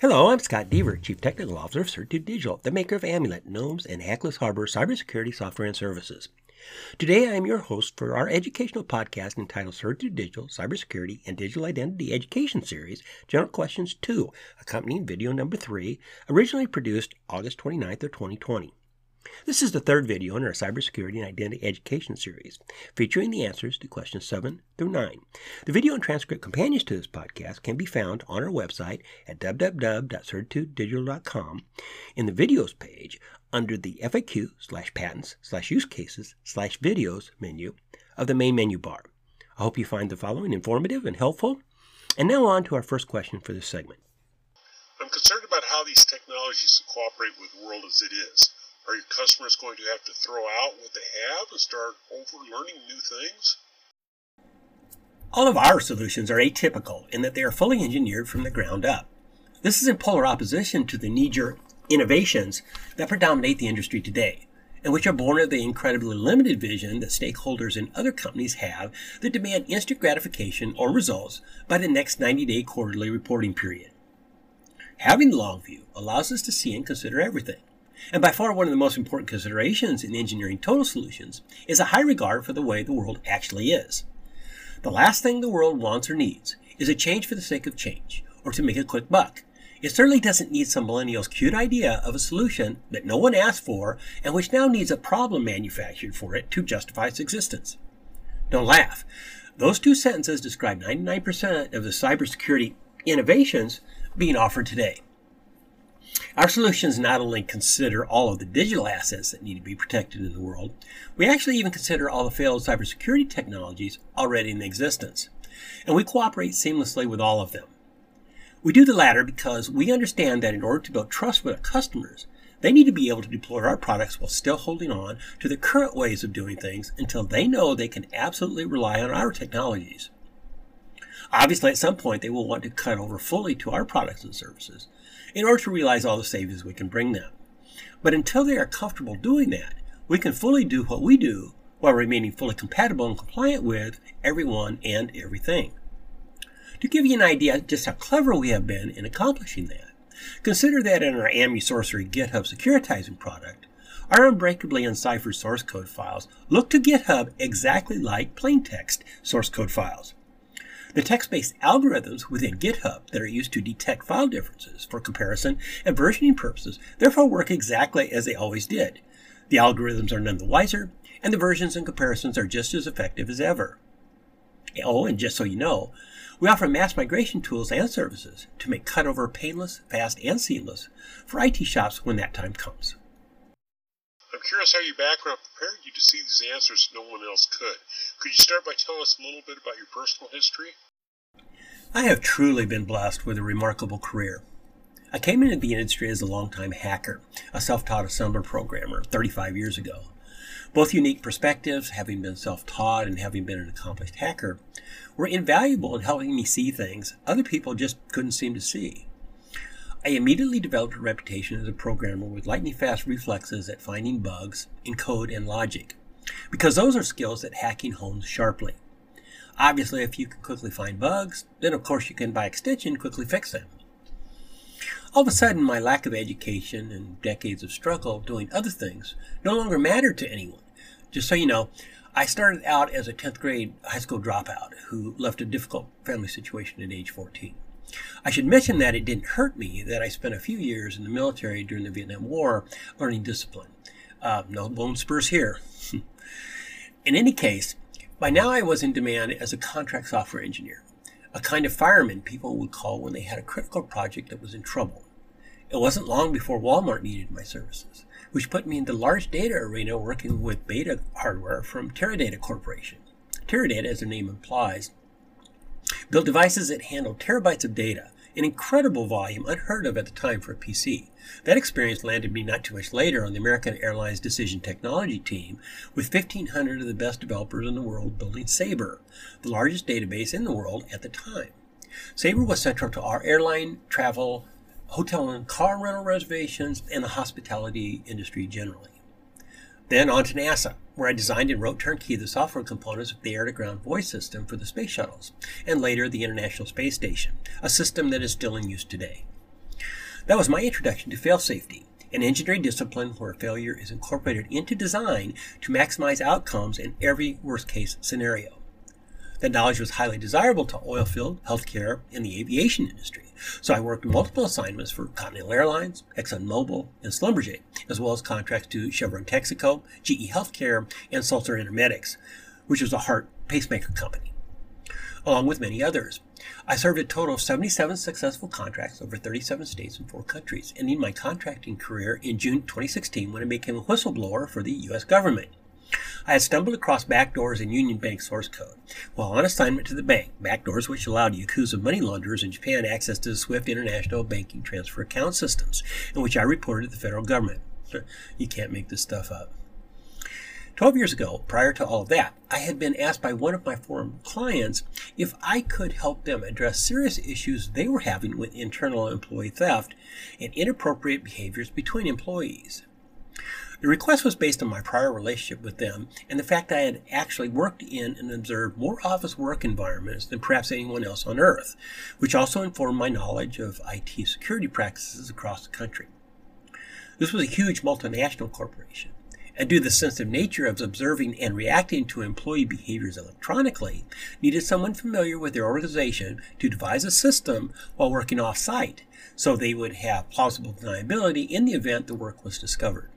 Hello, I'm Scott Deaver, Chief Technical Officer of Certitude Digital, the maker of Amulet, Gnomes, and Hackless Harbor cybersecurity software and services. Today, I am your host for our educational podcast entitled Certitude Digital Cybersecurity and Digital Identity Education Series, General Questions 2, accompanying video number 3, originally produced August 29th of 2020. This is the third video in our Cybersecurity and Identity Education series, featuring the answers to questions 7 through 9. The video and transcript companions to this podcast can be found on our website at www.certitudedigital.com in the videos page under the FAQ slash patents slash use cases slash videos menu of the main menu bar. I hope you find the following informative and helpful. And now on to our first question for this segment. I'm concerned about how these technologies cooperate with the world as it is. Are your customers going to have to throw out what they have and start over learning new things? All of our solutions are atypical in that they are fully engineered from the ground up. This is in polar opposition to the knee jerk innovations that predominate the industry today, and which are born of the incredibly limited vision that stakeholders in other companies have that demand instant gratification or results by the next 90 day quarterly reporting period. Having the long view allows us to see and consider everything and by far one of the most important considerations in engineering total solutions is a high regard for the way the world actually is. The last thing the world wants or needs is a change for the sake of change, or to make a quick buck. It certainly doesn't need some millennial's cute idea of a solution that no one asked for and which now needs a problem manufactured for it to justify its existence. Don't laugh. Those two sentences describe 99% of the cybersecurity innovations being offered today. Our solutions not only consider all of the digital assets that need to be protected in the world, we actually even consider all the failed cybersecurity technologies already in existence. And we cooperate seamlessly with all of them. We do the latter because we understand that in order to build trust with our customers, they need to be able to deploy our products while still holding on to the current ways of doing things until they know they can absolutely rely on our technologies. Obviously, at some point, they will want to cut over fully to our products and services in order to realize all the savings we can bring them. But until they are comfortable doing that, we can fully do what we do while remaining fully compatible and compliant with everyone and everything. To give you an idea just how clever we have been in accomplishing that, consider that in our AMU Sorcery GitHub securitizing product, our unbreakably unciphered source code files look to GitHub exactly like plain text source code files. The text-based algorithms within GitHub that are used to detect file differences for comparison and versioning purposes therefore work exactly as they always did. The algorithms are none the wiser, and the versions and comparisons are just as effective as ever. Oh, and just so you know, we offer mass migration tools and services to make cutover painless, fast, and seamless for IT shops when that time comes. I'm curious how your background prepared you to see these answers no one else could. Could you start by telling us a little bit about your personal history? I have truly been blessed with a remarkable career. I came into the industry as a longtime hacker, a self taught assembler programmer 35 years ago. Both unique perspectives, having been self taught and having been an accomplished hacker, were invaluable in helping me see things other people just couldn't seem to see. I immediately developed a reputation as a programmer with lightning fast reflexes at finding bugs in code and logic, because those are skills that hacking hones sharply. Obviously, if you can quickly find bugs, then of course you can, by extension, quickly fix them. All of a sudden, my lack of education and decades of struggle doing other things no longer mattered to anyone. Just so you know, I started out as a 10th grade high school dropout who left a difficult family situation at age 14. I should mention that it didn't hurt me that I spent a few years in the military during the Vietnam War learning discipline. Uh, no bone spurs here. in any case, by now I was in demand as a contract software engineer, a kind of fireman people would call when they had a critical project that was in trouble. It wasn't long before Walmart needed my services, which put me in the large data arena working with beta hardware from Teradata Corporation. Teradata, as the name implies, built devices that handled terabytes of data, an incredible volume unheard of at the time for a PC. That experience landed me not too much later on the American Airlines Decision Technology team with 1,500 of the best developers in the world building Sabre, the largest database in the world at the time. Sabre was central to our airline, travel, hotel and car rental reservations, and the hospitality industry generally. Then on to NASA, where I designed and wrote turnkey the software components of the air to ground voice system for the space shuttles, and later the International Space Station, a system that is still in use today. That was my introduction to fail safety, an engineering discipline where failure is incorporated into design to maximize outcomes in every worst case scenario. That knowledge was highly desirable to oilfield, healthcare, and the aviation industry. So I worked multiple assignments for Continental Airlines, ExxonMobil, and Schlumberger, as well as contracts to Chevron Texaco, GE Healthcare, and Sulzer Intermedics, which was a heart pacemaker company, along with many others. I served a total of 77 successful contracts over 37 states and four countries, ending my contracting career in June 2016 when I became a whistleblower for the U.S. government. I had stumbled across backdoors in Union Bank source code. While on assignment to the bank, backdoors which allowed Yakuza money launderers in Japan access to the SWIFT international banking transfer account systems, in which I reported to the federal government. You can't make this stuff up. Twelve years ago, prior to all of that, I had been asked by one of my former clients if I could help them address serious issues they were having with internal employee theft and inappropriate behaviors between employees. The request was based on my prior relationship with them and the fact that I had actually worked in and observed more office work environments than perhaps anyone else on earth, which also informed my knowledge of IT security practices across the country. This was a huge multinational corporation, and due to the sensitive nature of observing and reacting to employee behaviors electronically, needed someone familiar with their organization to devise a system while working off site so they would have plausible deniability in the event the work was discovered.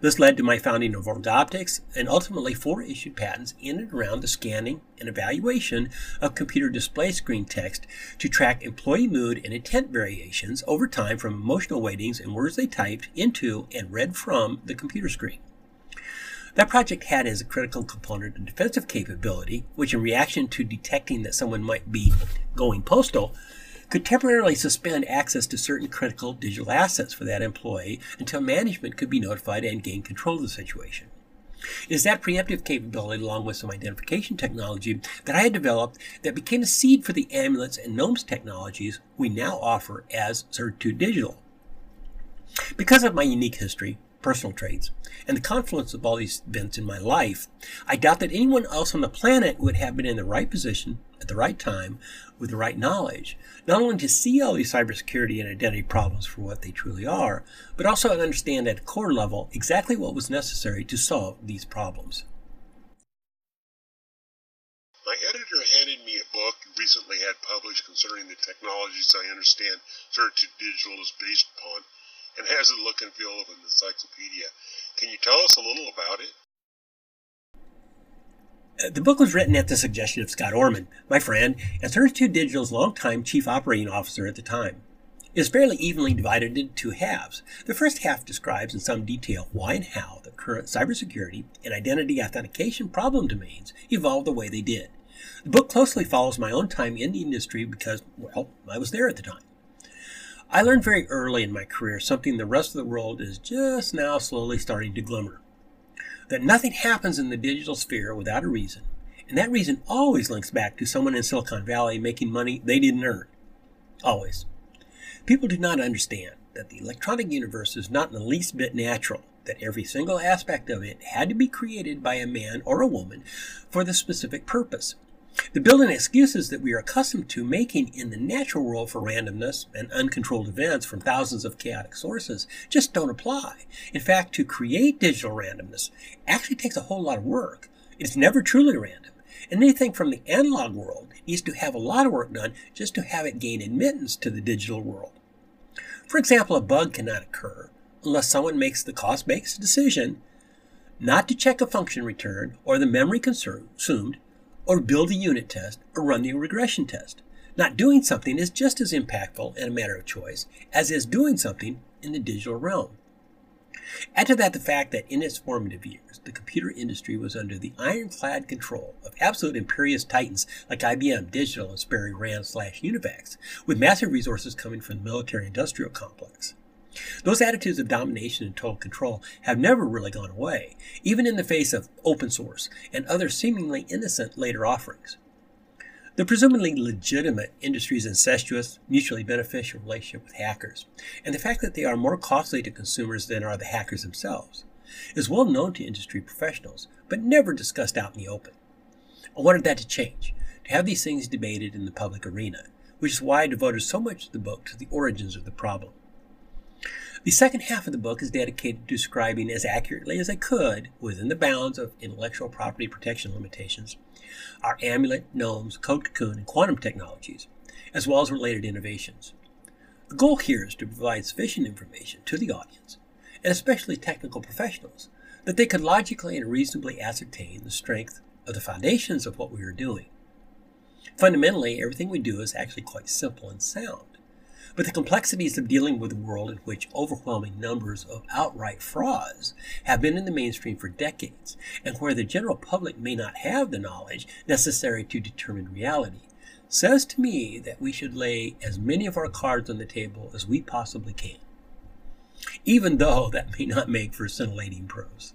This led to my founding of Optics and ultimately four issued patents in and around the scanning and evaluation of computer display screen text to track employee mood and intent variations over time from emotional weightings and words they typed into and read from the computer screen. That project had as a critical component a defensive capability, which, in reaction to detecting that someone might be going postal, could temporarily suspend access to certain critical digital assets for that employee until management could be notified and gain control of the situation. It is that preemptive capability, along with some identification technology, that I had developed that became a seed for the amulets and gnomes technologies we now offer as Certitude Digital. Because of my unique history, personal traits, and the confluence of all these events in my life, I doubt that anyone else on the planet would have been in the right position at the right time with the right knowledge, not only to see all these cybersecurity and identity problems for what they truly are, but also to understand at a core level exactly what was necessary to solve these problems. My editor handed me a book recently had published concerning the technologies I understand Certitude Digital is based upon and has the look and feel of an encyclopedia. Can you tell us a little about it? Uh, the book was written at the suggestion of Scott Orman, my friend, and Certitude Digital's longtime chief operating officer at the time. It is fairly evenly divided into two halves. The first half describes in some detail why and how the current cybersecurity and identity authentication problem domains evolved the way they did. The book closely follows my own time in the industry because, well, I was there at the time. I learned very early in my career something the rest of the world is just now slowly starting to glimmer that nothing happens in the digital sphere without a reason, and that reason always links back to someone in Silicon Valley making money they didn't earn. Always. People do not understand that the electronic universe is not in the least bit natural, that every single aspect of it had to be created by a man or a woman for the specific purpose. The built-in excuses that we are accustomed to making in the natural world for randomness and uncontrolled events from thousands of chaotic sources just don't apply. In fact, to create digital randomness actually takes a whole lot of work. It's never truly random. And anything from the analog world needs to have a lot of work done just to have it gain admittance to the digital world. For example, a bug cannot occur unless someone makes the cost-based decision not to check a function return or the memory consumed or build a unit test, or run the regression test. Not doing something is just as impactful and a matter of choice as is doing something in the digital realm. Add to that the fact that in its formative years, the computer industry was under the ironclad control of absolute imperious titans like IBM, Digital, and Sperry Rand slash Univac, with massive resources coming from the military industrial complex. Those attitudes of domination and total control have never really gone away, even in the face of open source and other seemingly innocent later offerings. The presumably legitimate industry's incestuous, mutually beneficial relationship with hackers, and the fact that they are more costly to consumers than are the hackers themselves, is well known to industry professionals, but never discussed out in the open. I wanted that to change, to have these things debated in the public arena, which is why I devoted so much of the book to the origins of the problem. The second half of the book is dedicated to describing as accurately as I could, within the bounds of intellectual property protection limitations, our amulet, gnomes, code cocoon, and quantum technologies, as well as related innovations. The goal here is to provide sufficient information to the audience, and especially technical professionals, that they could logically and reasonably ascertain the strength of the foundations of what we are doing. Fundamentally, everything we do is actually quite simple and sound. But the complexities of dealing with a world in which overwhelming numbers of outright frauds have been in the mainstream for decades, and where the general public may not have the knowledge necessary to determine reality, says to me that we should lay as many of our cards on the table as we possibly can, even though that may not make for scintillating prose.